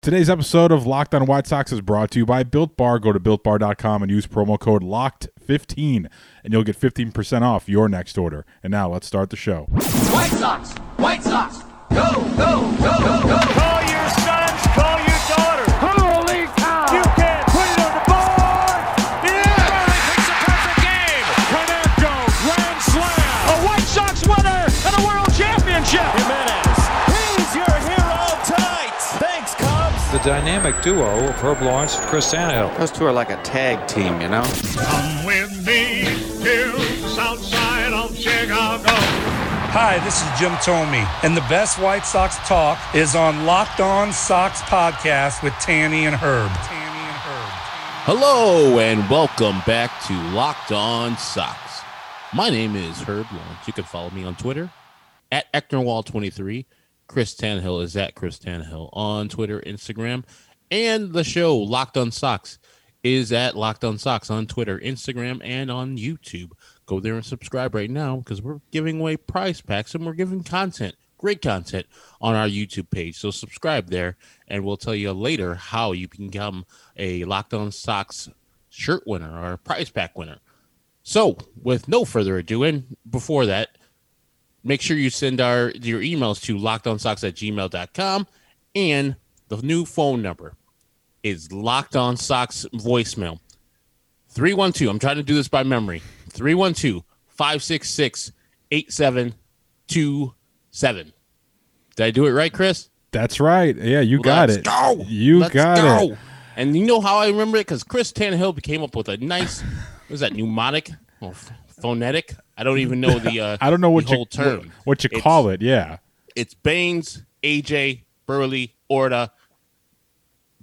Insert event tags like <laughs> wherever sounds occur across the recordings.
Today's episode of Locked on White Sox is brought to you by Built Bar. Go to builtbar.com and use promo code LOCKED15 and you'll get 15% off your next order. And now let's start the show. White Sox, White Sox, go, go, go, go, go. Dynamic duo of Herb Lawrence and Chris Tannehill. Those two are like a tag team, you know? Come with me to the south side of Chicago. Hi, this is Jim Thome, and the best White Sox talk is on Locked On Sox podcast with Tanny and Herb. Tanny and Herb. Hello and welcome back to Locked On Sox. My name is Herb Lawrence. You can follow me on Twitter at Ecknerwall23. Chris Tannehill is at Chris Tannehill on Twitter, Instagram, and the show Locked On Sox is at Locked On Sox on Twitter, Instagram, and on YouTube. Go there and subscribe right now because we're giving away prize packs and we're giving content, great content on our YouTube page. So subscribe there, and we'll tell you later how you can become a Locked On Sox shirt winner or prize pack winner. So, with no further ado, and before that, make sure you send our your emails to lockedonsocks at gmail.com and the new phone number is locked on socks voicemail 312 i'm trying to do this by memory 312 566 8727 did i do it right chris That's right. Yeah, you got Let's it. go. You Let's got go. it. And you know how I remember it? Because Chris Tannehill came up with a nice, what was that, mnemonic oh, or phonetic? I don't even know the, uh, <laughs> I don't know what the you whole term. what you It's- call it. Yeah. It's Baines, AJ, Buehrle, Orta,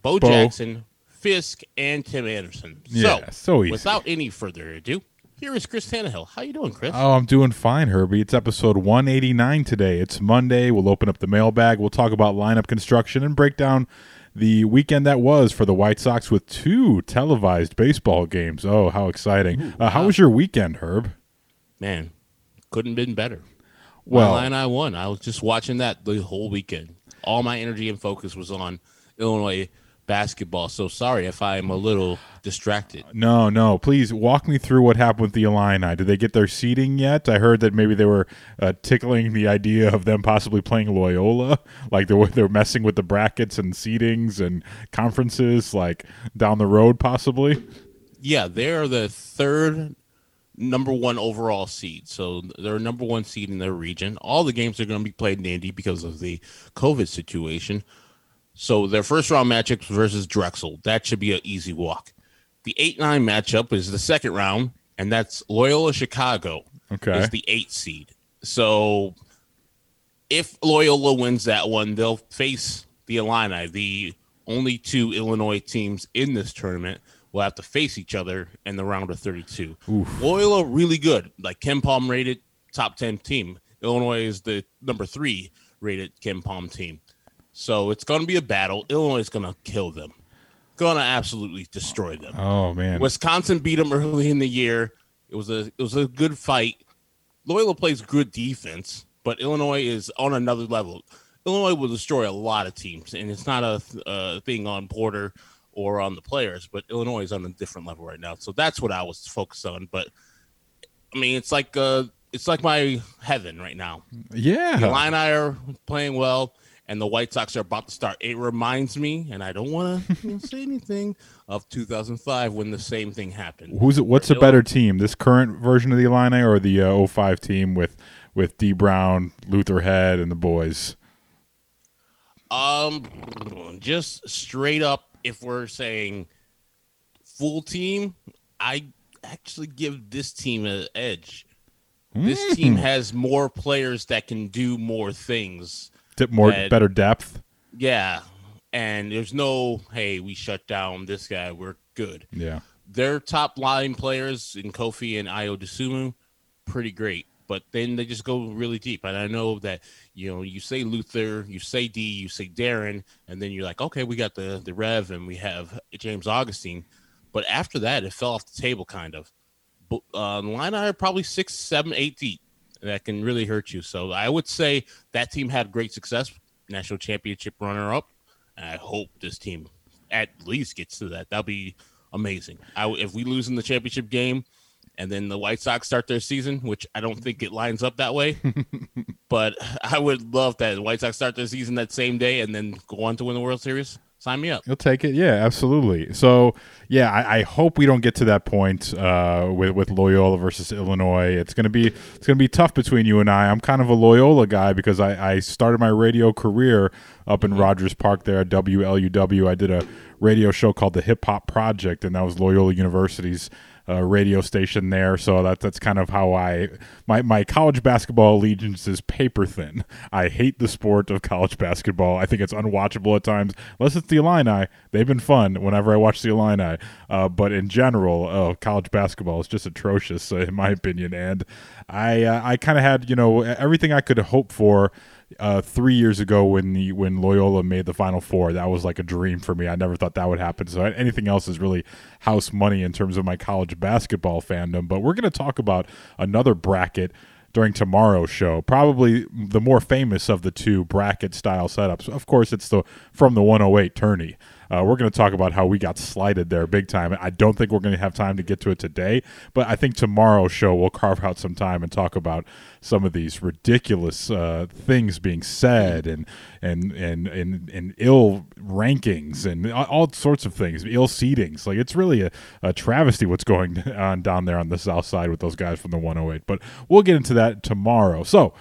Bo, Bo. Jackson, Fisk, and Tim Anderson. Yeah, so, so easy. without any further ado, here is Chris Tannehill. How you doing, Chris? Oh, I'm doing fine, Herbie. It's episode 189 today. It's Monday. We'll open up the mailbag. We'll talk about lineup construction and break down the weekend that was for the White Sox with two televised baseball games. Oh, how exciting. uh, how was your weekend, Herb? Man, couldn't have been better. Well- and I won. I was just watching that the whole weekend. All my energy and focus was on Illinois basketball. So sorry if I'm a little distracted. No, no. Please walk me through what happened with the Illini. Did they get their seating yet? I heard that maybe they were uh, tickling the idea of them possibly playing Loyola, <laughs> like they were they're messing with the brackets and seedings and conferences, like down the road, possibly. Yeah, they're the third number one overall seed. So they're number one seed in their region. All the games are going to be played in Indy because of the COVID situation. So their first round matchup versus Drexel. That should be an easy walk. The 8 9 matchup is the second round, and that's Loyola Chicago. Okay. Is the eight seed. So if Loyola wins that one, they'll face the Illini, the only two Illinois teams in this tournament will have to face each other in the round of 32. Loyola really good, like KenPom rated top 10 team. Illinois is the number 3 rated KenPom team. So it's going to be a battle. Illinois is going to kill them. Going to absolutely destroy them. Oh man, Wisconsin beat them early in the year. It was a it was a good fight. Loyola plays good defense, but Illinois is on another level. Illinois will destroy a lot of teams, and it's not a, a thing on Porter or on the players, but Illinois is on a different level right now. So that's what I was focused on. But I mean, it's like uh, it's like my heaven right now. yeah. The Illini are playing well, and the White Sox are about to start. It reminds me, and I don't want to say anything, of 2005 when the same thing happened. Who's it? What's a Illinois- better team? This current version of the Illini or the uh, 05 team with with D Brown, Luther Head, and the boys? Um, just straight up, if we're saying full team, I actually give this team an edge. This team hmm. has more players that can do more things. Dip more Head. better depth. Yeah, and there's no hey, we shut down this guy. We're good. Yeah. Their top line players in Kofi and Ayo Dosunmu, pretty great. But then they just go really deep. And I know that, you know, you say Luther, you say D, you say Darren, and then you're like, okay, we got the the Rev and we have James Augustine. But after that, it fell off the table kind of. But uh, line I are probably six, seven, eight deep. That can really hurt you. So I would say that team had great success, national championship runner up, And I hope this team at least gets to that. That'll be amazing. I, if we lose in the championship game and then the White Sox start their season, which I don't think it lines up that way, <laughs> but I would love that the White Sox start their season that same day and then go on to win the World Series. Sign me up. You'll take it, yeah, absolutely. So, yeah, I, I hope we don't get to that point uh, with with Loyola versus Illinois. It's gonna be it's gonna be tough between you and I. I'm kind of a Loyola guy because I, I started my radio career up in Rogers Park there at WLUW. I did a radio show called the Hip Hop Project, and that was Loyola University's uh, radio station there. So that that's kind of how I my my college basketball allegiance is paper thin. I hate the sport of college basketball. I think it's unwatchable at times. Unless it's the Illini, they've been fun whenever I watch the Illini. Uh, but in general, oh, college basketball is just atrocious <laughs> in my opinion. And I uh, I kind of had you know everything I could hope for uh, three years ago when the when Loyola made the Final Four. That was like a dream for me. I never thought that would happen. So anything else is really house money in terms of my college basketball fandom. But we're going to talk about another bracket during tomorrow's show. Probably the more famous of the two bracket style setups. Of course, it's the from the 108 tourney. Uh, we're going to talk about how we got slighted there big time. I don't think we're going to have time to get to it today, but I think tomorrow's show we'll carve out some time and talk about some of these ridiculous uh, things being said and and and and, and ill rankings and all sorts of things, ill seedings. Like it's really a, a travesty what's going <laughs> on down there on the south side with those guys from the 108. But we'll get into that tomorrow. So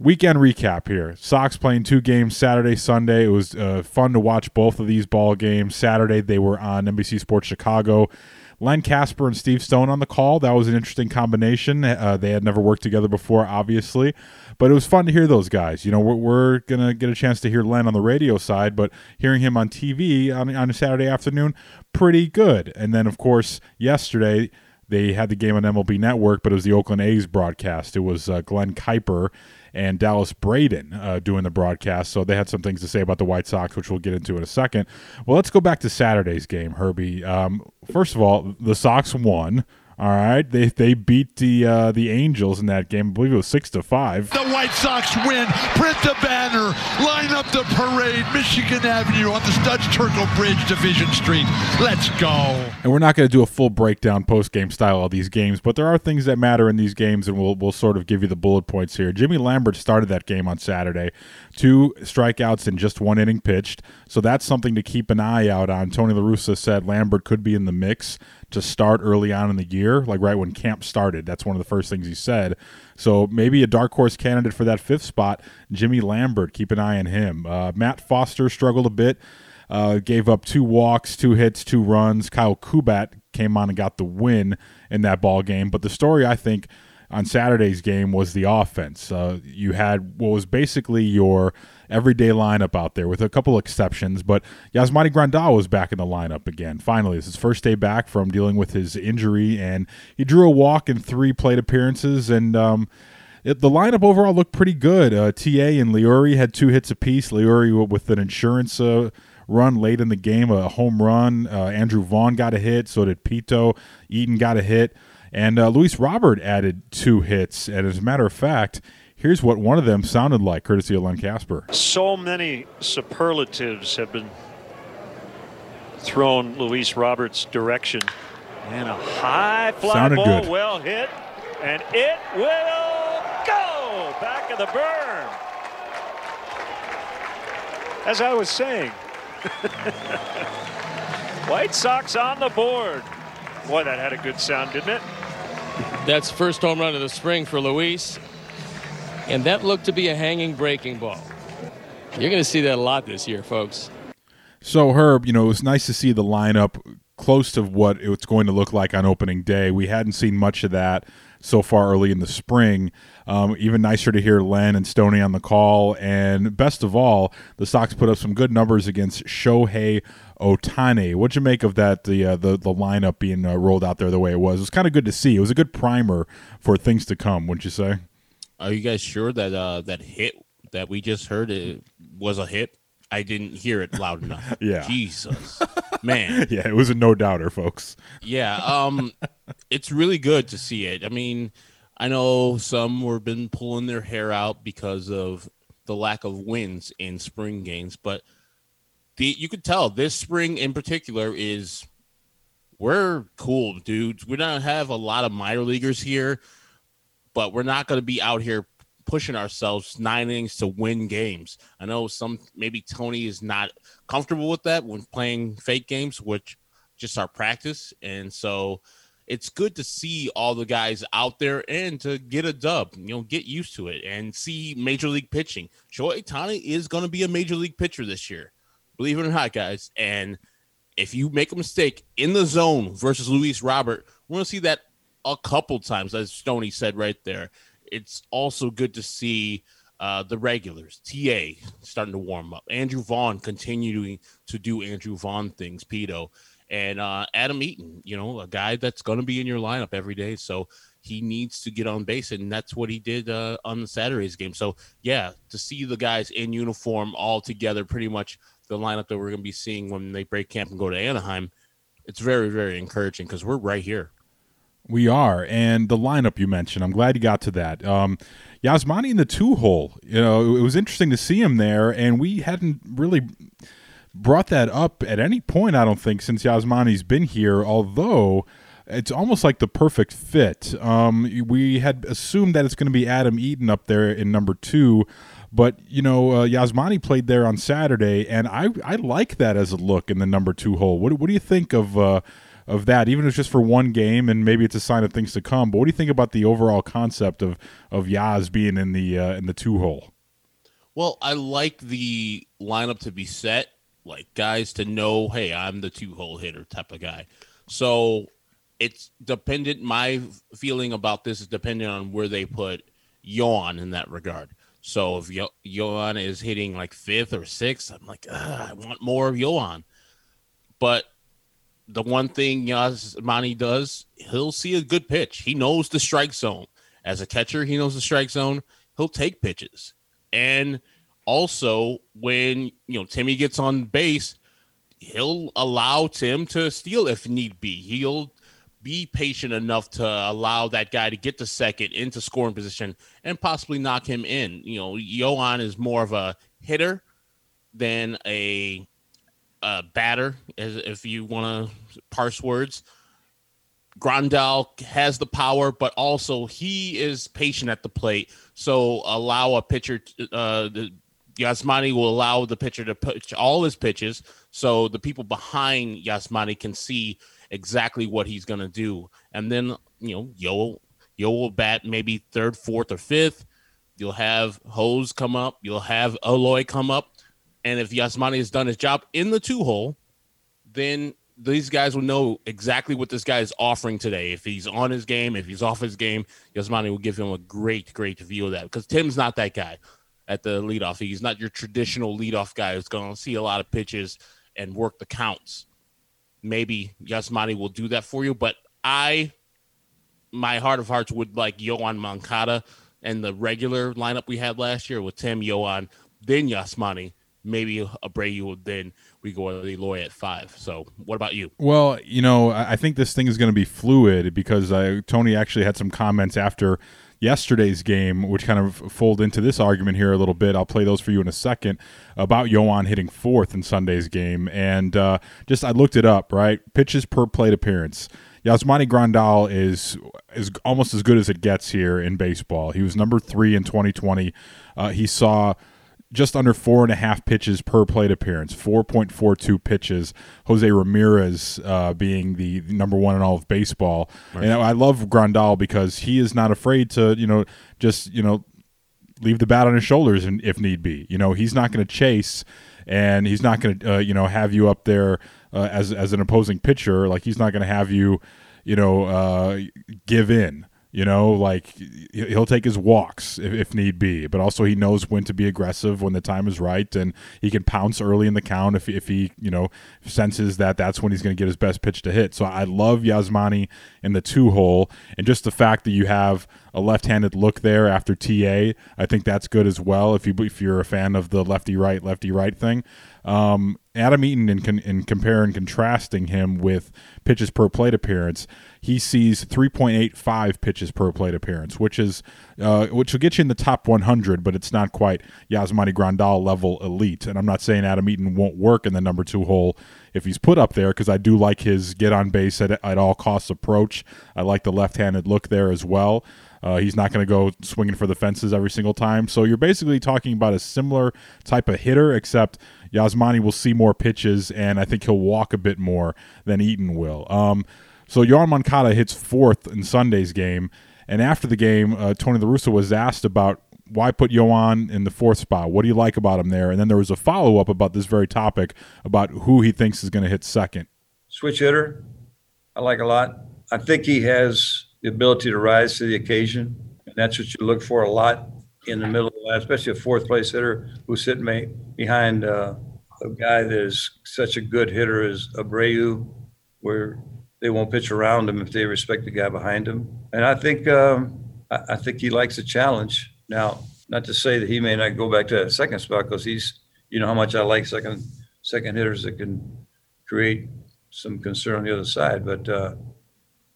weekend recap here. Sox playing two games Saturday, Sunday. It was uh, fun to watch both of these ball games. Saturday they were on NBC Sports Chicago. Len Kasper and Steve Stone on the call. That was an interesting combination. Uh, they had never worked together before, obviously, but it was fun to hear those guys. You know, we're, we're gonna get a chance to hear Len on the radio side, but hearing him on TV on on a Saturday afternoon, pretty good. And then, of course, yesterday they had the game on MLB Network, but it was the Oakland A's broadcast. It was uh, Glen Kuiper and Dallas Braden uh, doing the broadcast. So they had some things to say about the White Sox, which we'll get into in a second. Well, let's go back to Saturday's game, Herbie. Um, first of all, the Sox won. All right, they they beat the uh, the Angels in that game. I believe it was six to five. The White Sox win. Print the banner. Line up the parade. Michigan Avenue on the Studs Terkel Bridge, Division Street. Let's go. And we're not going to do a full breakdown post game style of these games, but there are things that matter in these games, and we'll we'll sort of give you the bullet points here. Jimmy Lambert started that game on Saturday, two strikeouts in just one inning pitched, so that's something to keep an eye out on. Tony La Russa said Lambert could be in the mix to start early on in the year, like right when camp started. That's one of the first things he said. So maybe a dark horse candidate for that fifth spot, Jimmy Lambert. Keep an eye on him. Uh, Matt Foster struggled a bit. Uh, gave up two walks, two hits, two runs. Kyle Kubat came on and got the win in that ball game. But the story, I think, on Saturday's game was the offense. Uh, you had what was basically your everyday lineup out there with a couple exceptions, but Yasmani Grandal was back in the lineup again. Finally, it's his first day back from dealing with his injury, and he drew a walk in three plate appearances, and um, it, the lineup overall looked pretty good. Uh, Ta and Leury had two hits apiece. Leury with an insurance. Uh, run late in the game, a home run. Uh, Andrew Vaughn got a hit, so did Pito. Eaton got a hit. And uh, Luis Robert added two hits. And as a matter of fact, here's what one of them sounded like, courtesy of Len Kasper. So many superlatives have been thrown Luis Roberts' direction. And a high fly Sounded ball, good. well hit. And it will go back of the berm. As I was saying, <laughs> White Sox on the board. Boy, that had a good sound, didn't it? That's first home run of the spring for Luis. And that looked to be a hanging breaking ball. You're going to see that a lot this year, folks. So, Herb, you know, it was nice to see the lineup close to what it's going to look like on opening day. We hadn't seen much of that so far early in the spring. Um, even nicer to hear Len and Stoney on the call. And best of all, the Sox put up some good numbers against Shohei Ohtani. What'd you make of that? The uh, the the lineup being uh, rolled out there the way it was. It was kind of good to see. It was a good primer for things to come. Wouldn't you say? Are you guys sure that uh, that hit that we just heard it was a hit? I didn't hear it loud enough. <laughs> Yeah. Jesus, <laughs> man. yeah, it was a no doubter, folks. Yeah. Um, it's really good to see it. I mean, I know some were been pulling their hair out because of the lack of wins in spring games, but the you could tell this spring in particular is we're cool, dudes. We don't have a lot of minor leaguers here, but we're not going to be out here pushing ourselves nine innings to win games. I know some maybe Tony is not comfortable with that when playing fake games, which just our practice, and so it's good to see all the guys out there and to get a dub, you know, get used to it and see major league pitching. Shohei Ohtani is going to be a major league pitcher this year, believe it or not, guys. And if you make a mistake in the zone versus Luis Robert, we're going to see that a couple times, as Stony said right there. It's also good to see uh, the regulars, TA, starting to warm up. Andrew Vaughn continuing to do Andrew Vaughn things, Pito and uh, Adam Eaton, you know, a guy that's going to be in your lineup every day. So he needs to get on base, and that's what he did uh, on the Saturday's game. So yeah, to see the guys in uniform all together, pretty much the lineup that we're going to be seeing when they break camp and go to Anaheim, it's very very encouraging because we're right here. We are, and the lineup you mentioned, I'm glad you got to that. Um, Yasmani in the two hole, you know, it was interesting to see him there, and we hadn't really brought that up at any point, I don't think, since Yasmani's been here, although it's almost like the perfect fit. Um, we had assumed that it's going to be Adam Eaton up there in number two, but you know uh, Yasmani played there on Saturday, and I I like that as a look in the number two hole. What what do you think of? Uh, of that, even if it's just for one game, and maybe it's a sign of things to come. But what do you think about the overall concept of of Yaz being in the uh, in the two hole? Well, I like the lineup to be set like guys to know, hey, I'm the two hole hitter type of guy. So it's dependent. My feeling about this is dependent on where they put Yoan in that regard. So if Yo- is hitting like fifth or sixth, I'm like, I want more of Yoan. But the one thing Yasmani does, he'll see a good pitch. He knows the strike zone. As a catcher, he knows the strike zone. He'll take pitches. And also when you know Timmy gets on base, he'll allow Tim to steal if need be. He'll be patient enough to allow that guy to get to second into scoring position and possibly knock him in. You know, Yoan is more of a hitter than a, a batter, if you want to parse words. Grandal has the power, but also he is patient at the plate. So allow a pitcher, uh, Yasmani will allow the pitcher to pitch all his pitches so the people behind Yasmani can see exactly what he's going to do. And then, you know, Yo, Yo will bat maybe third, fourth, or fifth. You'll have Jose come up. You'll have Eloy come up. And if Yasmani has done his job in the two hole, then these guys will know exactly what this guy is offering today. If he's on his game, if he's off his game, Yasmani will give him a great, great view of that because Tim's not that guy at the leadoff. He's not your traditional leadoff guy who's going to see a lot of pitches and work the counts. Maybe Yasmani will do that for you, but I, my heart of hearts, would like Yoan Moncada and the regular lineup we had last year with Tim, Yoan, then Yasmani, maybe Abreu, then we go to Eloy at five. So, what about you? Well, you know, I think this thing is going to be fluid because uh, Tony actually had some comments after yesterday's game, which kind of fold into this argument here a little bit. I'll play those for you in a second about Yoan hitting fourth in Sunday's game. And uh, just I looked it up, right? Pitches per plate appearance. Yasmani Grandal is is almost as good as it gets here in baseball. He was number three in 2020. Uh, he saw just under four and a half pitches per plate appearance, 4.42 pitches. Jose Ramirez uh, being the number one in all of baseball. Right. And I love Grandal because he is not afraid to, you know, just, you know, leave the bat on his shoulders if need be. You know, he's not going to chase and he's not going to, uh, you know, have you up there uh, as, as an opposing pitcher. Like he's not going to have you, you know, uh, give in. You know, like he'll take his walks if, if, need be, but also he knows when to be aggressive when the time is right, and he can pounce early in the count if, if he, you know, senses that that's when he's going to get his best pitch to hit. So I love Yasmani in the two hole, and just the fact that you have a left-handed look there after TA, I think that's good as well. If you if you're a fan of the lefty right lefty right thing, um, Adam Eaton, in, in compare and contrasting him with pitches per plate appearance, he sees 3.85 pitches per plate appearance, which is uh, which will get you in the top 100, but it's not quite Yasmani Grandal level elite. And I'm not saying Adam Eaton won't work in the number two hole if he's put up there, because I do like his get on base at, at all costs approach. I like the left handed look there as well. Uh, he's not going to go swinging for the fences every single time. So you're basically talking about a similar type of hitter, except Yasmani will see more pitches, and I think he'll walk a bit more than Eaton will. Um, so Yoan Moncada hits fourth in Sunday's game, and after the game, uh, Tony La Russa was asked about why put Yoan in the fourth spot. What do you like about him there? And then there was a follow up about this very topic about who he thinks is going to hit second. Switch hitter, I like a lot. I think he has the ability to rise to the occasion, and that's what you look for a lot in the middle, of the line, especially a fourth place hitter who's sitting behind uh, a guy that is such a good hitter as Abreu, where they won't pitch around him if they respect the guy behind him. And I think um, I, I, think he likes a challenge. Now, not to say that he may not go back to that second spot because he's, you know, how much I like second second hitters that can create some concern on the other side. But uh,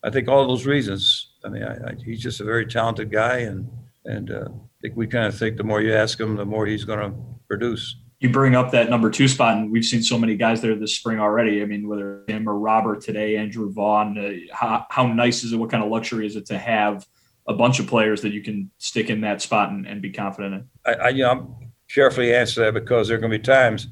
I think all those reasons. I mean, I, I, he's just a very talented guy, and and uh, I think we kind of think the more you ask him, the more he's going to produce. You bring up that number two spot, and we've seen so many guys there this spring already. I mean, whether him or Robert today, Andrew Vaughn, uh, how, how nice is it? What kind of luxury is it to have a bunch of players that you can stick in that spot and, and be confident in? I, I, you know, I'm carefully answer that because there are going to be times,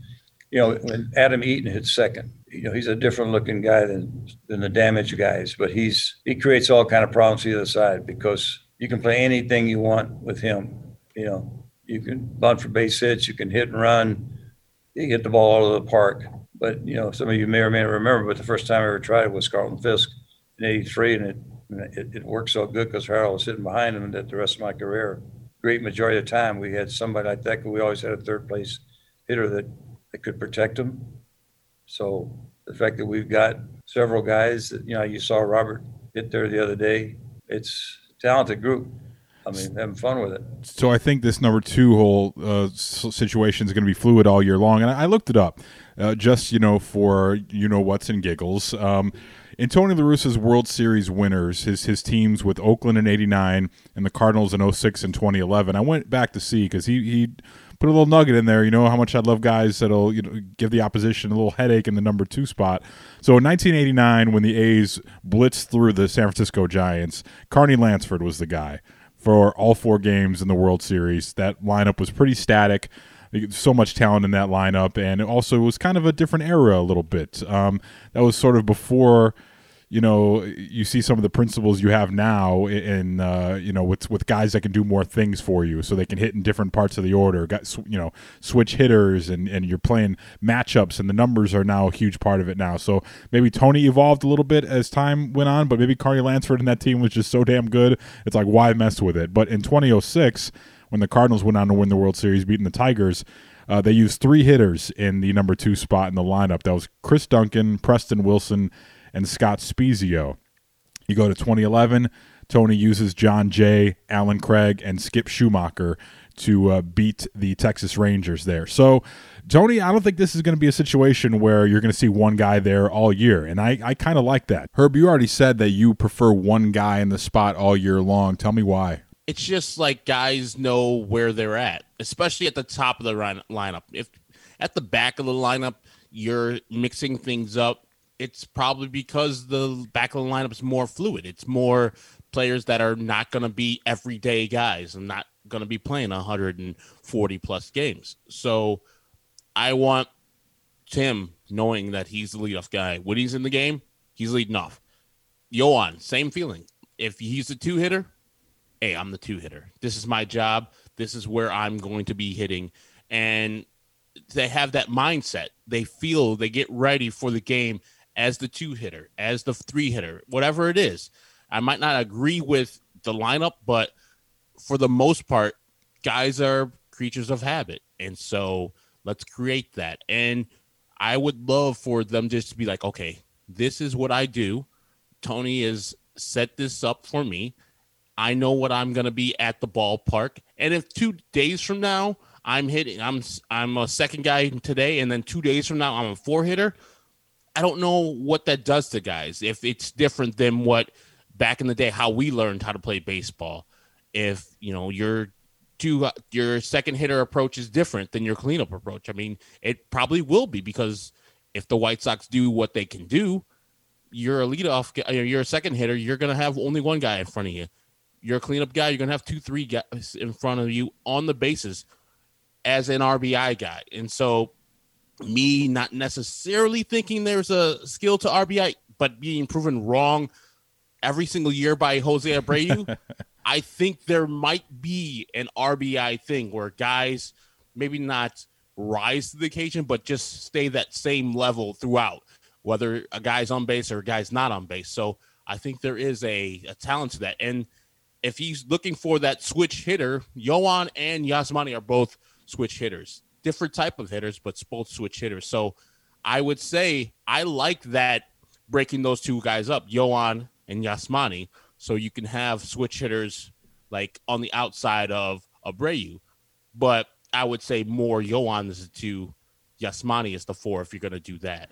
you know, when Adam Eaton hits second, you know, he's a different looking guy than than the damage guys, but he's he creates all kind of problems to the other side because you can play anything you want with him. You know, you can bunt for base hits, you can hit and run, you hit the ball out of the park. But you know, some of you may or may not remember, but the first time I ever tried it was Carlton Fisk in '83, and it it, it worked so good because Harold was sitting behind him that the rest of my career, great majority of the time, we had somebody like that. We always had a third place hitter that, that could protect him. So the fact that we've got several guys that, you know, you saw Robert hit there the other day, it's a talented group. I mean, having fun with it. So I think this number two hole uh, situation is going to be fluid all year long. And I, looked it up uh, just, you know, for, you know, what's in giggles. Um, in Tony La Russa's World Series winners, his his teams with Oakland in '89 and the Cardinals in 06 and 2011. I went back to see because he he put a little nugget in there. You know how much I love guys that'll you know give the opposition a little headache in the number two spot. So in 1989, when the A's blitzed through the San Francisco Giants, Carney Lansford was the guy for all four games in the World Series. That lineup was pretty static. So much talent in that lineup, and it also was kind of a different era a little bit. Um, that was sort of before you know you see some of the principles you have now in uh, you know with with guys that can do more things for you. So they can hit in different parts of the order got you know switch hitters and and you're playing matchups and the numbers are now a huge part of it now. So maybe Tony evolved a little bit as time went on but maybe Carney Lansford and that team was just so damn good it's like why mess with it? But in 2006 when the Cardinals went on to win the World Series beating the Tigers uh, they used three hitters in the number two spot in the lineup. That was Chris Duncan, Preston Wilson, and Scott Spiezio. You go to 2011, Tony uses Jon Jay, Allen Craig, and Skip Schumaker to uh, beat the Texas Rangers there. So, Tony, I don't think this is going to be a situation where you're going to see one guy there all year. And I, I kind of like that. Herb, you already said that you prefer one guy in the spot all year long. Tell me why. It's just like guys know where they're at, especially at the top of the line- lineup. If at the back of the lineup, you're mixing things up it's probably because the back of the lineup is more fluid. It's more players that are not going to be everyday guys and not going to be playing 140 plus games. So I want Tim knowing that he's the leadoff guy. When he's in the game, he's leading off. Yoan, same feeling. If he's a two hitter, hey, I'm the two hitter. This is my job. This is where I'm going to be hitting. And they have that mindset. They feel they get ready for the game as the two hitter, as the three hitter, whatever it is. I might not agree with the lineup, but for the most part, guys are creatures of habit. And so let's create that. And I would love for them just to be like, okay, this is what I do. Tony has set this up for me. I know what I'm going to be at the ballpark. And if two days from now I'm hitting. I'm I'm a second guy today, and then two days from now I'm a four hitter. I don't know what that does to guys. If it's different than what back in the day how we learned how to play baseball. If you know your two uh, your second hitter approach is different than your cleanup approach. I mean, it probably will be because if the White Sox do what they can do, you're a leadoff. Uh, you're a second hitter. You're to have only one guy in front of you. You're a cleanup guy. You're to have two, three guys in front of you on the bases as an RBI guy. And so, me not necessarily thinking there's a skill to RBI, but being proven wrong every single year by Jose Abreu, <laughs> I think there might be an RBI thing where guys maybe not rise to the occasion, but just stay that same level throughout, whether a guy's on base or a guy's not on base. So I think there is a, a talent to that. And if he's looking for that switch hitter, Yoan and Yasmani are both switch hitters, different type of hitters, but both switch hitters. So I would say I like that breaking those two guys up, Yoan and Yasmani, so you can have switch hitters like on the outside of Abreu. But I would say more Yoan is the two, Yasmani is the four if you're going to do that.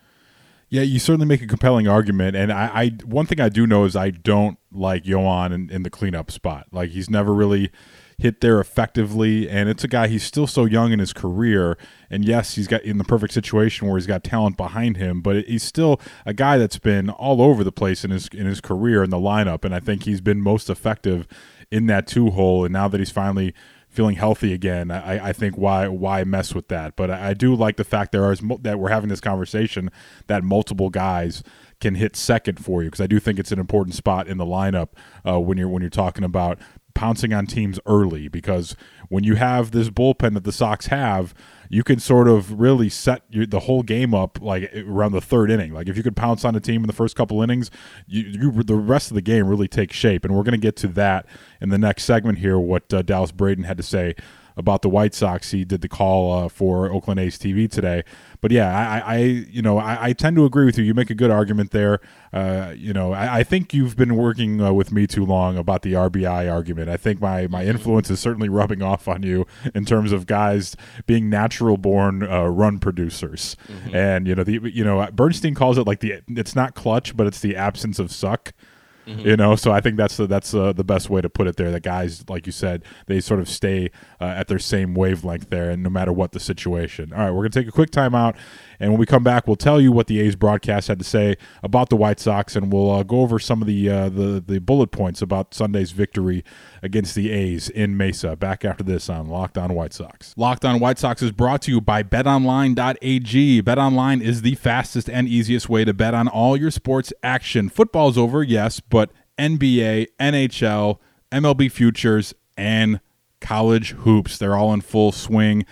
Yeah, you certainly make a compelling argument, and I, I one thing I do know is I don't like Yoan in, in the cleanup spot. Like he's never really hit there effectively, and it's a guy he's still so young in his career. And yes, he's got in the perfect situation where he's got talent behind him, but he's still a guy that's been all over the place in his in his career in the lineup, and I think he's been most effective in that two hole. And now that he's finally feeling healthy again, I, I think why why mess with that? But I, I do like the fact there are that we're having this conversation that multiple guys can hit second for you because I do think it's an important spot in the lineup uh, when you're when you're talking about pouncing on teams early because when you have this bullpen that the Sox have, you can sort of really set your, the whole game up like around the third inning. Like if you could pounce on a team in the first couple innings, you, you the rest of the game really takes shape. And we're going to get to that in the next segment here. What uh, Dallas Braden had to say about the White Sox. He did the call uh, for Oakland A's TV today. But yeah, I, I you know I, I, tend to agree with you. You make a good argument there. Uh, you know, I, I, think you've been working uh, with me too long about the RBI argument. I think my my influence is certainly rubbing off on you in terms of guys being natural born uh, run producers. Mm-hmm. And you know the you know Bernstein calls it like the it's not clutch, but it's the absence of suck. Mm-hmm. You know, so I think that's the, that's uh, the best way to put it there. That guys, like you said, they sort of stay uh, at their same wavelength there, and no matter what the situation. All right, we're gonna take a quick timeout, and when we come back, we'll tell you what the A's broadcast had to say about the White Sox, and we'll uh, go over some of the uh, the the bullet points about Sunday's victory against the A's in Mesa. Back after this on Locked On White Sox. Locked On White Sox is brought to you by BetOnline.ag. BetOnline is the fastest and easiest way to bet on all your sports action. Football's over, yes but NBA, NHL, MLB futures, and college hoops. They're all in full swing.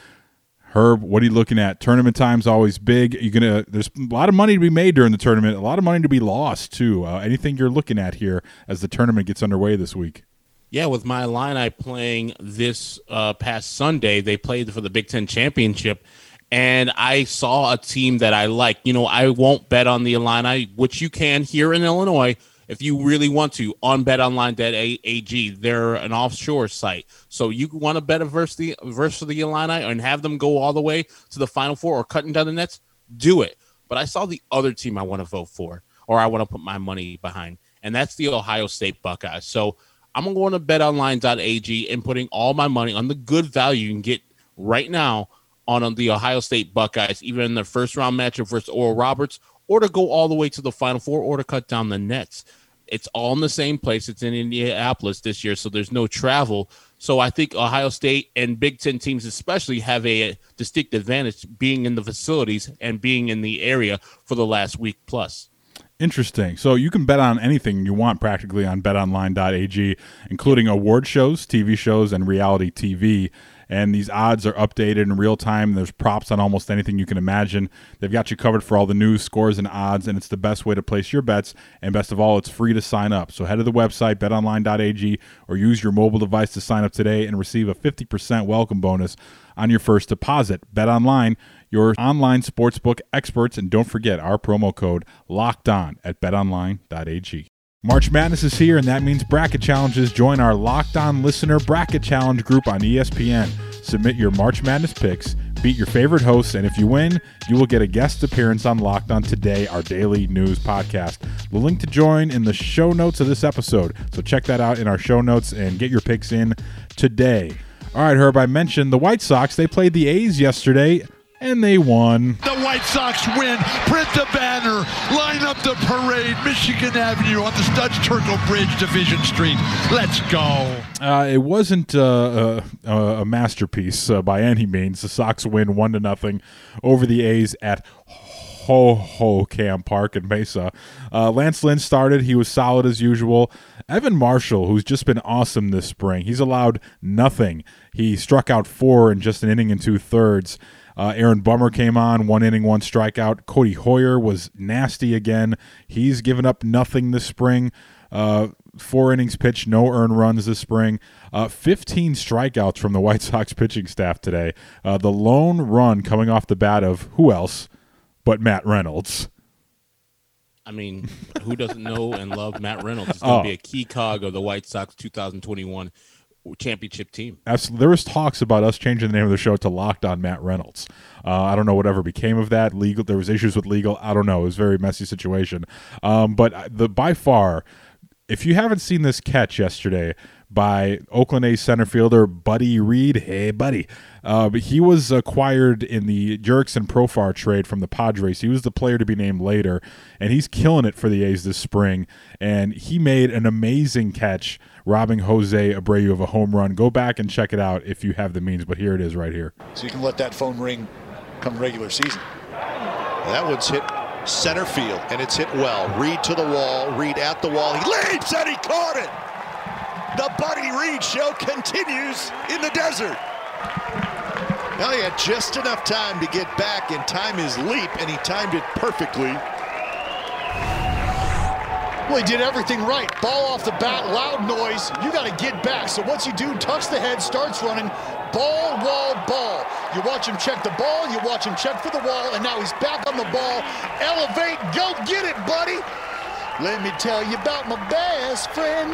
Herb, what are you looking at? Tournament time's always big. You're gonna. There's a lot of money to be made during the tournament. A lot of money to be lost too. Uh, anything you're looking at here as the tournament gets underway this week? Yeah, with my Illini playing this uh, past Sunday, they played for the Big Ten championship, and I saw a team that I like. You know, I won't bet on the Illini, which you can here in Illinois if you really want to on betonline.ag. They're an offshore site. So you want to bet versus the versus the Illini and have them go all the way to the final four or cutting down the nets, do it. But I saw the other team I want to vote for or I want to put my money behind, and that's the Ohio State Buckeyes. So I'm going to betonline.ag and putting all my money on the good value you can get right now on the Ohio State Buckeyes, even in their first round matchup versus Oral Roberts, or to go all the way to the Final Four, or to cut down the nets. It's all in the same place. It's in Indianapolis this year, so there's no travel. So I think Ohio State and Big Ten teams, especially, have a distinct advantage being in the facilities and being in the area for the last week plus. Interesting. So you can bet on anything you want practically on betonline.ag, including award shows, TV shows, and reality TV and these odds are updated in real time. There's props on almost anything you can imagine. They've got you covered for all the news, scores, and odds, and it's the best way to place your bets. And best of all, it's free to sign up. So head to the website, betonline.ag, or use your mobile device to sign up today and receive a 50% welcome bonus on your first deposit. BetOnline, your online sportsbook experts, and don't forget our promo code locked on at betonline.ag. March Madness is here, and that means bracket challenges. Join our Locked On Listener Bracket Challenge group on ESPN. Submit your March Madness picks, beat your favorite hosts, and if you win, you will get a guest appearance on Locked On Today, our daily news podcast. The link to join in the show notes of this episode. So check that out in our show notes and get your picks in today. All right, Herb, I mentioned the White Sox. They played the A's yesterday and they won. The White Sox win. Print the banner. Line up the parade. Michigan Avenue on the Studs Terkel Bridge, Division Street. Let's go. Uh, it wasn't uh, a, a masterpiece uh, by any means. The Sox win one to nothing over the A's at Hohokam Park in Mesa. Uh, Lance Lynn started. He was solid as usual. Evan Marshall, who's just been awesome this spring, he's allowed nothing. He struck out four in just an inning and two thirds. Uh, Aaron Bummer came on, one inning, one strikeout. Codi Heuer was nasty again. He's given up nothing this spring. Uh, four innings pitched, no earned runs this spring. Uh, 15 strikeouts from the White Sox pitching staff today. Uh, the lone run coming off the bat of who else but Matt Reynolds. I mean, who doesn't know and love Matt Reynolds? He's going to Oh. be a key cog of the White Sox 2021 championship team. Absolutely. There was talks about us changing the name of the show to Locked on Matt Reynolds. Uh, I don't know whatever became of that. Legal. There was issues with legal. I don't know. It was a very messy situation. Um, but the by far, if you haven't seen this catch yesterday by Oakland A's center fielder Buddy Reed, hey buddy, uh, he was acquired in the Jurickson Profar trade from the Padres. He was the player to be named later, and he's killing it for the A's this spring. And he made an amazing catch, robbing Jose Abreu of a home run. Go back and check it out if you have the means. But here it is, right here. So you can let that phone ring come regular season. That one's hit center field, and it's hit well. Reed to the wall, Reed at the wall. He leaps, and he caught it. The Buddy Reed show continues in the desert. Now he had just enough time to get back and time his leap, and he timed it perfectly. Well, he did everything right. Ball off the bat, loud noise. You got to get back. So once you do? Tucks the head, starts running. Ball, wall, ball. You watch him check the ball. You watch him check for the wall. And now he's back on the ball. Elevate. Go get it, buddy. Let me tell you about my best friend.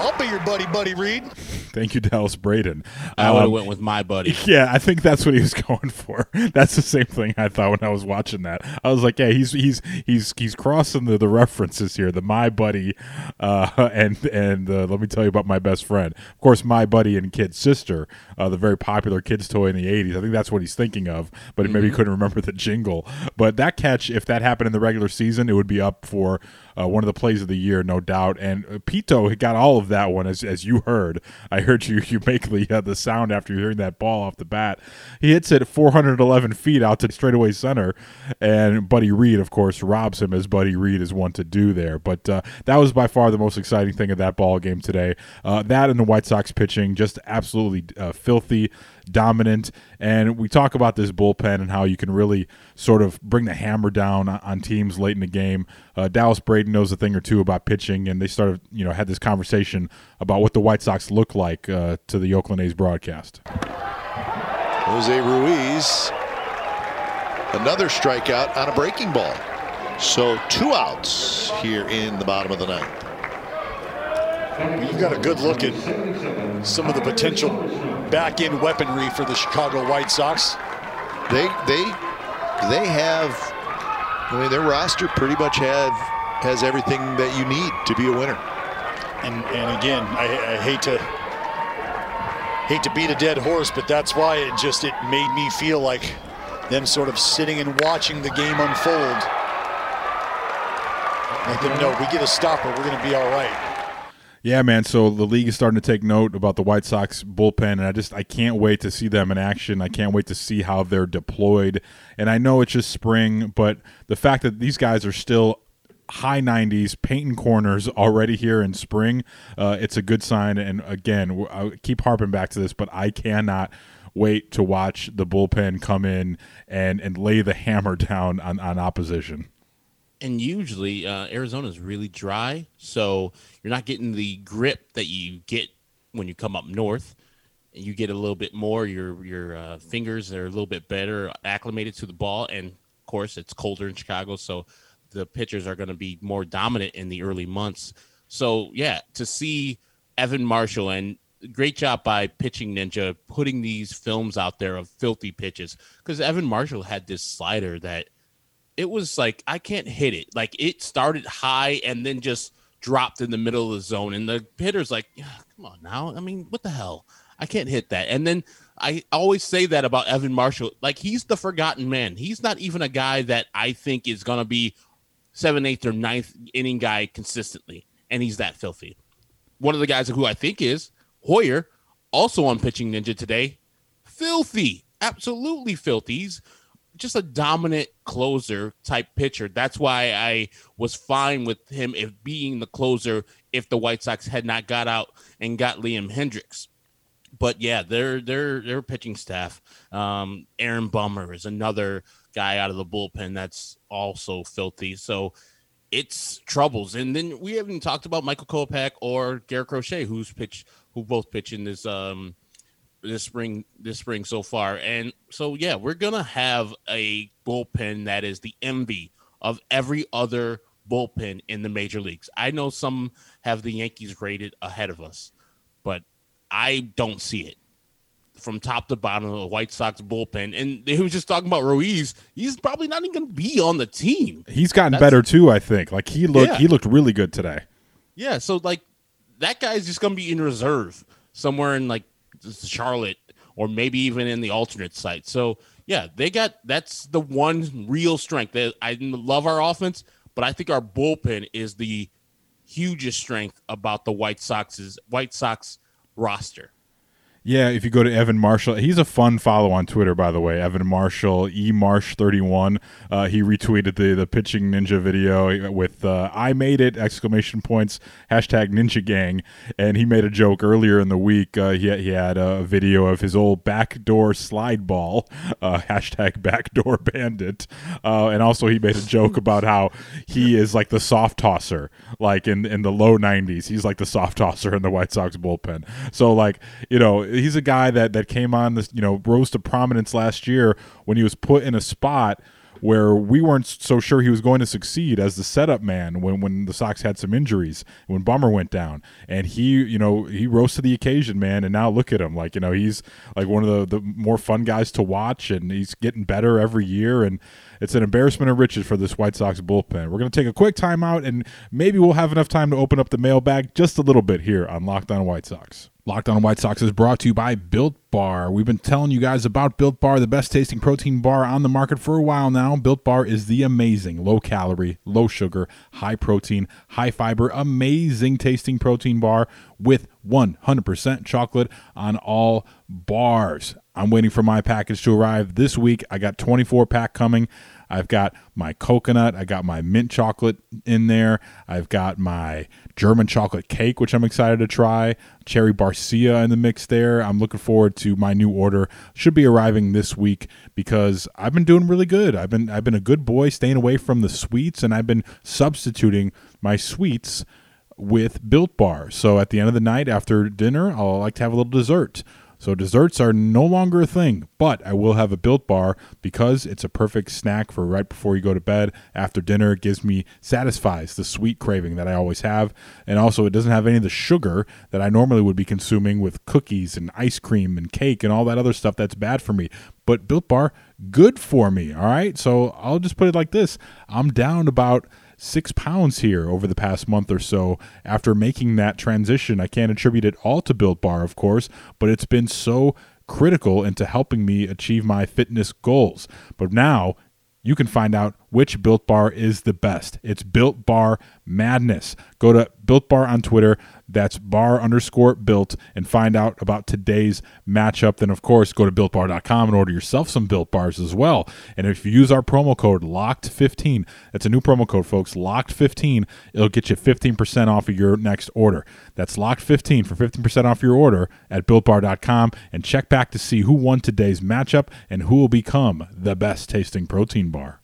I'll be your buddy, Buddy Reed. <laughs> Thank you, Dallas Braden. I would have Um, went with my buddy. <laughs> Yeah, I think that's what he was <laughs> going for. That's the same thing I thought when I was watching that. I was like, yeah, he's he's he's he's crossing the, the references here. The my buddy, uh, and and uh, let me tell you about my best friend. Of course, my buddy and kid sister, uh, the very popular kids toy in the '80s. I think that's what he's thinking of, but maybe he couldn't remember the jingle. But that catch, if that happened in the regular season, it would be up for uh, one of the plays of the year, no doubt. And uh, Pito got all of that one, as as you heard. I heard you you make the uh, the sound after hearing that ball off the bat. He hits it 411 feet out to straightaway center, and Buddy Reed, of course, robs him as Buddy Reed is one to do there. But uh, that was by far the most exciting thing of that ball game today. Uh, that and the White Sox pitching, just absolutely uh, filthy dominant. And we talk about this bullpen and how you can really sort of bring the hammer down on, teams late in the game. Uh, Dallas Braden knows a thing or two about pitching, and they started, you know, had this conversation about what the White Sox look like uh, to the Oakland A's broadcast. Jose Ruiz, another strikeout on a breaking ball. So two outs here in the bottom of the ninth. You've got a good look at some of the potential back end weaponry for the Chicago White Sox. They they they have I mean their roster pretty much have has everything that you need to be a winner. And and again, I, I hate to hate to beat a dead horse, but that's why it just it made me feel like them sort of sitting and watching the game unfold. Like them know we get a stopper, we're going to be all right. Yeah, man. So the league is starting to take note about the White Sox bullpen, and I just I can't wait to see them in action. I can't wait to see how they're deployed. And I know it's just spring, but the fact that these guys are still high 90s painting corners already here in spring uh, it's a good sign and again i keep harping back to this but i cannot wait to watch the bullpen come in and and lay the hammer down on, on opposition and usually uh, Arizona is really dry, so you're not getting the grip that you get when you come up north. You get a little bit more. Your your uh, fingers are a little bit better acclimated to the ball, and of course it's colder in Chicago, so the pitchers are going to be more dominant in the early months. So yeah, to see Evan Marshall and great job by pitching ninja putting these films out there of filthy pitches because Evan Marshall had this slider that it was like I can't hit it. Like it started high and then just dropped in the middle of the zone, and the hitter's like, yeah, "Come on now! I mean, what the hell? I can't hit that." And then I always say that about Evan Marshall. Like he's the forgotten man. He's not even a guy that I think is gonna be seventh, eighth, or ninth inning guy consistently, and he's that filthy. One of the guys who I think is Hoyer, also on Pitching Ninja today, filthy, absolutely filthy. He's just a dominant closer type pitcher. That's why I was fine with him if being the closer if the White Sox had not got out and got Liam Hendriks. But yeah, their their their pitching staff. Um, Aaron Bummer is another guy out of the bullpen that's also filthy. So it's troubles. And then we haven't talked about Michael Kopech or Garrett Crochet, who's pitched who both pitch in this um this spring this spring so far. And so yeah, we're gonna have a bullpen that is the envy of every other bullpen in the major leagues. I know some have the Yankees rated ahead of us, but I don't see it from top to bottom of the White Sox bullpen. And he was just talking about Ruiz. He's probably not even going to be on the team. He's gotten That's, better too, I think. Like he looked, yeah. he looked really good today. Yeah. So like that guy's just going to be in reserve somewhere in like Charlotte or maybe even in the alternate site. So yeah, they got that's the one real strength. I love our offense, but I think our bullpen is the hugest strength about the White Sox's White Sox roster. Yeah, if you go to Evan Marshall, he's a fun follow on Twitter, by the way. Evan Marshall, emarsh31. Uh, he retweeted the the pitching ninja video with uh, "I made it!" exclamation points hashtag Ninja Gang, and he made a joke earlier in the week. Uh, he he had a video of his old backdoor slide ball uh, <laughs> hashtag Backdoor Bandit, uh, and also he made a joke about how he is like the soft tosser, like in in the low 90s. He's like the soft tosser in the White Sox bullpen. So like you know he's a guy that that came on this, you know, rose to prominence last year when he was put in a spot where we weren't so sure he was going to succeed as the setup man when, when the Sox had some injuries, when Bummer went down. And he, you know, he rose to the occasion, man. And now look at him. Like, you know, he's like one of the, the more fun guys to watch and he's getting better every year. And it's an embarrassment of riches for this White Sox bullpen. We're going to take a quick timeout and maybe we'll have enough time to open up the mailbag just a little bit here on Locked On White Sox. Locked On White Sox is brought to you by Built Bar. We've been telling you guys about Built Bar, the best tasting protein bar on the market for a while now. Built Bar is the amazing low calorie, low sugar, high protein, high fiber, amazing tasting protein bar with 100% chocolate on all bars. I'm waiting for my package to arrive this week. I got 24 pack coming. I've got my coconut. I got my mint chocolate in there. I've got my German chocolate cake, which I'm excited to try. Cherry Barcia in the mix there. I'm looking forward to my new order. Should be arriving this week because I've been doing really good. I've been I've been a good boy, staying away from the sweets, and I've been substituting my sweets with Built Bar. So at the end of the night after dinner, I'll like to have a little dessert. So desserts are no longer a thing, but I will have a built bar because it's a perfect snack for right before you go to bed. After dinner, it gives me satisfies the sweet craving that I always have, and also it doesn't have any of the sugar that I normally would be consuming with cookies and ice cream and cake and all that other stuff that's bad for me. But built bar, good for me. All right, so I'll just put it like this: I'm down about six pounds here over the past month or so after making that transition. I can't attribute it all to Built Bar, of course, but it's been so critical into helping me achieve my fitness goals. But now you can find out which Built Bar is the best. It's Built Bar Madness. Go to Built Bar on Twitter. That's bar underscore built and find out about today's matchup. Then, of course, go to builtbar.com and order yourself some built bars as well. And if you use our promo code LOCKED15, that's a new promo code, folks, LOCKED15, it'll get you 15% off of your next order. That's LOCKED15 for 15% off your order at builtbar.com and check back to see who won today's matchup and who will become the best tasting protein bar.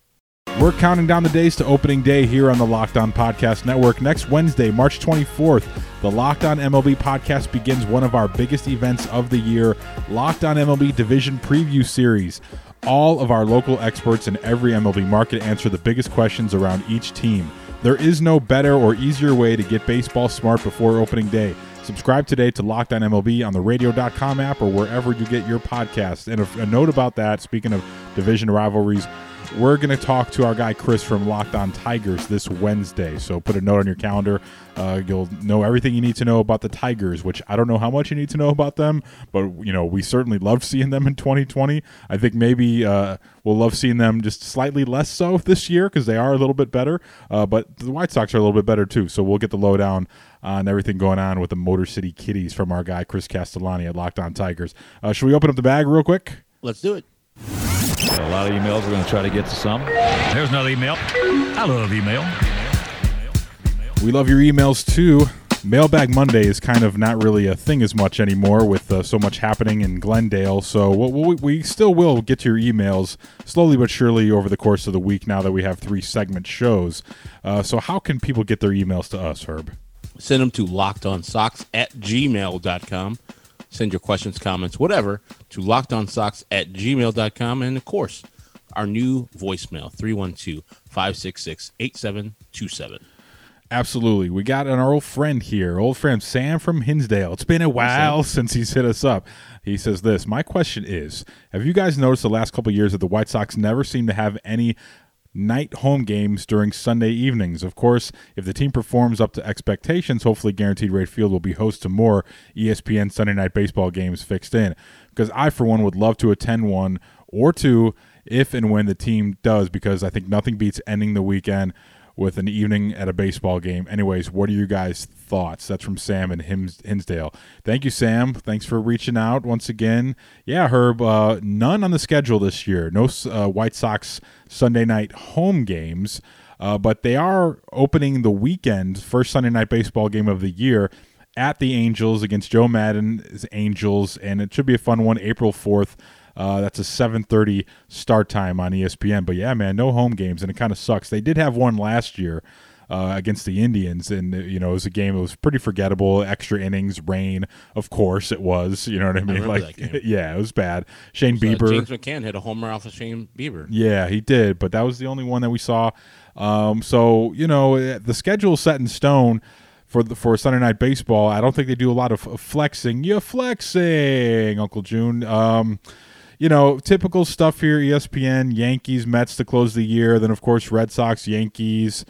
We're counting down the days to opening day here on the Locked On Podcast Network. Next Wednesday, March 24th, the Locked On MLB podcast begins one of our biggest events of the year Locked On MLB Division Preview Series. All of our local experts in every MLB market answer the biggest questions around each team. There is no better or easier way to get baseball smart before opening day. Subscribe today to Locked On MLB on the radio.com app or wherever you get your podcasts. And a, a note about that, speaking of division rivalries, we're going to talk to our guy Chris from Locked On Tigers this Wednesday. So put a note on your calendar. Uh, you'll know everything you need to know about the Tigers, which I don't know how much you need to know about them, but you know we certainly loved seeing them in 2020. I think maybe uh, we'll love seeing them just slightly less so this year because they are a little bit better. Uh, but the White Sox are a little bit better too. So we'll get the lowdown on everything going on with the Motor City Kitties from our guy Chris Castellani at Locked On Tigers. Uh, should we open up the bag real quick? Let's do it. A lot of emails. We're going to try to get to some. There's another email. I love email. We love your emails too. Mailbag Monday is kind of not really a thing as much anymore with uh, so much happening in Glendale. So we, we still will get to your emails slowly but surely over the course of the week now that we have three segment shows. Uh, so, how can people get their emails to us, Herb? Send them to lockedonsocks at gmail.com. Send your questions, comments, whatever to lockedonsocks at gmail.com. And of course, our new voicemail 312 566 8727. Absolutely. We got an old friend here, old friend Sam from Hinsdale. It's been a while <laughs> since he's hit us up. He says this My question is Have you guys noticed the last couple years that the White Sox never seem to have any night home games during Sunday evenings. Of course, if the team performs up to expectations, hopefully Guaranteed Rate Field will be host to more ESPN Sunday night baseball games fixed in. Because I, for one, would love to attend one or two if and when the team does, because I think nothing beats ending the weekend with an evening at a baseball game. Anyways, what are you guys' thoughts? That's from Sam Hims- Hinsdale. Thank you, Sam. Thanks for reaching out once again. Yeah, Herb, uh, none on the schedule this year. No uh, White Sox Sunday night home games, uh, but they are opening the weekend, first Sunday night baseball game of the year at the Angels against Joe Maddon's Angels, and it should be a fun one, April 4th. Uh, that's a 7:30 start time on ESPN. But yeah, man, no home games, and it kind of sucks. They did have one last year uh, against the Indians, and uh, you know it was a game that was pretty forgettable. Extra innings, rain, of course it was. You know what I mean? remember like, that game. <laughs> yeah, it was bad. Shane Uh, Bieber, James McCann hit a homer off of Shane Bieber. yeah, he did, but that was the only one that we saw. Um, so you know eh, the schedule's set in stone for the for Sunday night baseball. I don't think they do a lot of of flexing. You're flexing, Uncle June. Um, you know, typical stuff here. ESPN, Yankees, Mets to close the year. Then of course Red Sox, Yankees.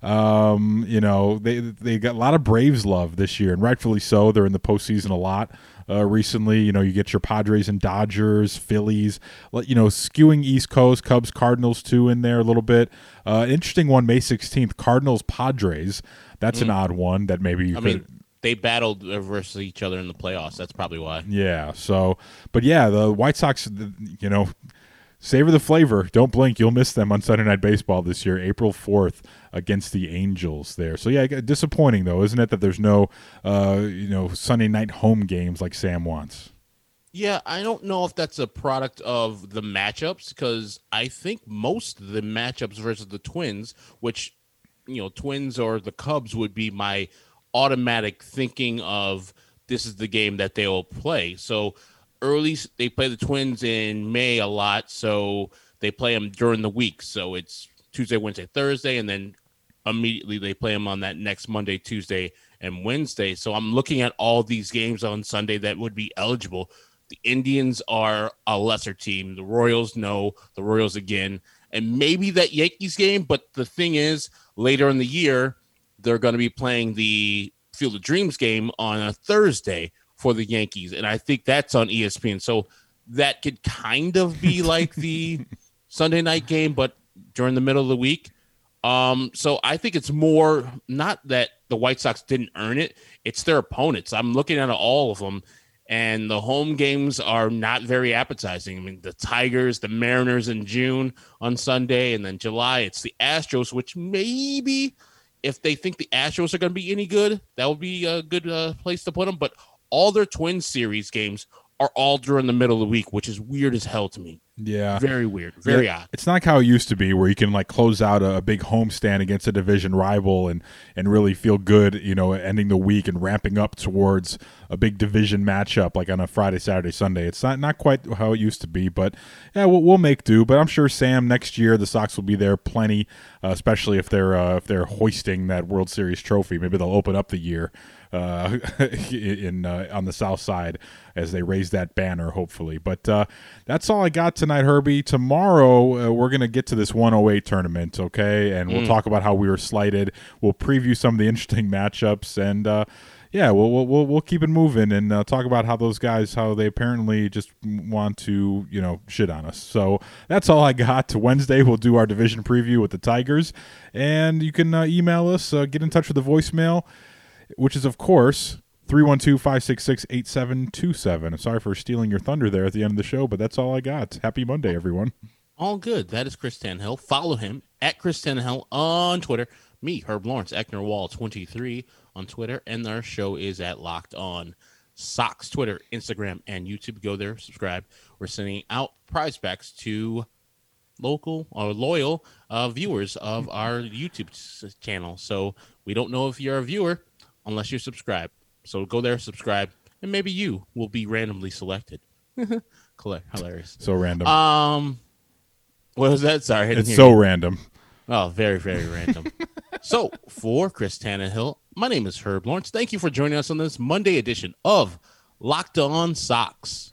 Um, you know, they they got a lot of Braves love this year, and rightfully so. They're in the postseason a lot. Uh, recently, you know, you get your Padres and Dodgers, Phillies, you know, skewing East Coast, Cubs, Cardinals too in there a little bit. Uh, interesting one, May 16th, Cardinals, Padres. That's an Mm. odd one that maybe you I could. mean, they battled versus each other in the playoffs. That's probably why. Yeah. So, but yeah, the White Sox, th- you know, savor the flavor. Don't blink. You'll miss them on Sunday Night Baseball this year, April 4th against the Angels there. So, yeah, disappointing, though, isn't it, that there's no, uh, you know, Sunday night home games like Sam wants? Yeah, I don't know if that's a product of the matchups because I think most of the matchups versus the Twins, which you know, Twins or the Cubs would be my automatic thinking of this is the game that they will play. So early they play the Twins in May a lot, so they play them during the week. So it's Tuesday, Wednesday, Thursday, and then immediately they play them on that next Monday, Tuesday, and Wednesday. So I'm looking at all these games on Sunday that would be eligible. The Indians are a lesser team. The Royals, no. The Royals again. And maybe that Yankees game. But the thing is, later in the year, they're going to be playing the Field of Dreams game on a Thursday for the Yankees. And I think that's on ESPN. So that could kind of be <laughs> like the Sunday night game, but during the middle of the week. Um, so I think it's more not that the White Sox didn't earn it, it's their opponents. I'm looking at all of them, and the home games are not very appetizing. I mean, the Tigers, the Mariners in June on Sunday, and then July, it's the Astros, which maybe if they think the Astros are going to be any good, that would be a good uh, place to put them. But all their Twin Series games are all during the middle of the week, which is weird as hell to me. Yeah, very weird, very Yeah, odd. It's not like how it used to be, where you can like close out a, a big homestand against a division rival and and really feel good, you know, ending the week and ramping up towards a big division matchup like on a Friday, Saturday, Sunday. It's not not quite how it used to be, but yeah, we'll, we'll make do. But I'm sure Sam next year the Sox will be there plenty, uh, especially if they're uh, if they're hoisting that World Series trophy. Maybe they'll open up the year uh, <laughs> in uh, on the south side as they raise that banner, hopefully. But uh, that's all I got tonight, Herbie. Tomorrow uh, we're gonna get to this 108 tournament, okay, and we'll Mm. talk about how we were slighted. We'll preview some of the <laughs> interesting matchups and. Uh, yeah, we'll, we'll we'll we'll keep it moving and uh, talk about how those guys how they apparently just want to you know shit on us. So that's all I got. To <laughs> Wednesday, we'll do our division preview with the Tigers, and you can uh, email us, uh, get in touch with the voicemail, which is of course 312-566-8727. I'm sorry for stealing your thunder there at the end of the show, but that's all I got. Happy Monday, everyone. All good. That is Chris Tannehill. Follow him at Chris Tannehill on Twitter. Me, Herb Lawrence, Eckner Wall 23 on Twitter. And our show is at Locked On Socks, Twitter, Instagram, and YouTube. Go there, subscribe. We're sending out prize packs to local or loyal uh, viewers of our YouTube channel. So we don't know if you're a viewer unless you're subscribed. So go there, subscribe, and maybe you will be randomly selected. <laughs> Hilarious. So random. Um, what was that? Sorry, I didn't It's hear so you. random. Oh, very, very random. <laughs> so, for Chris Tannehill, my name is Herb Lawrence. Thank you for joining us on this Monday edition of Locked On Socks.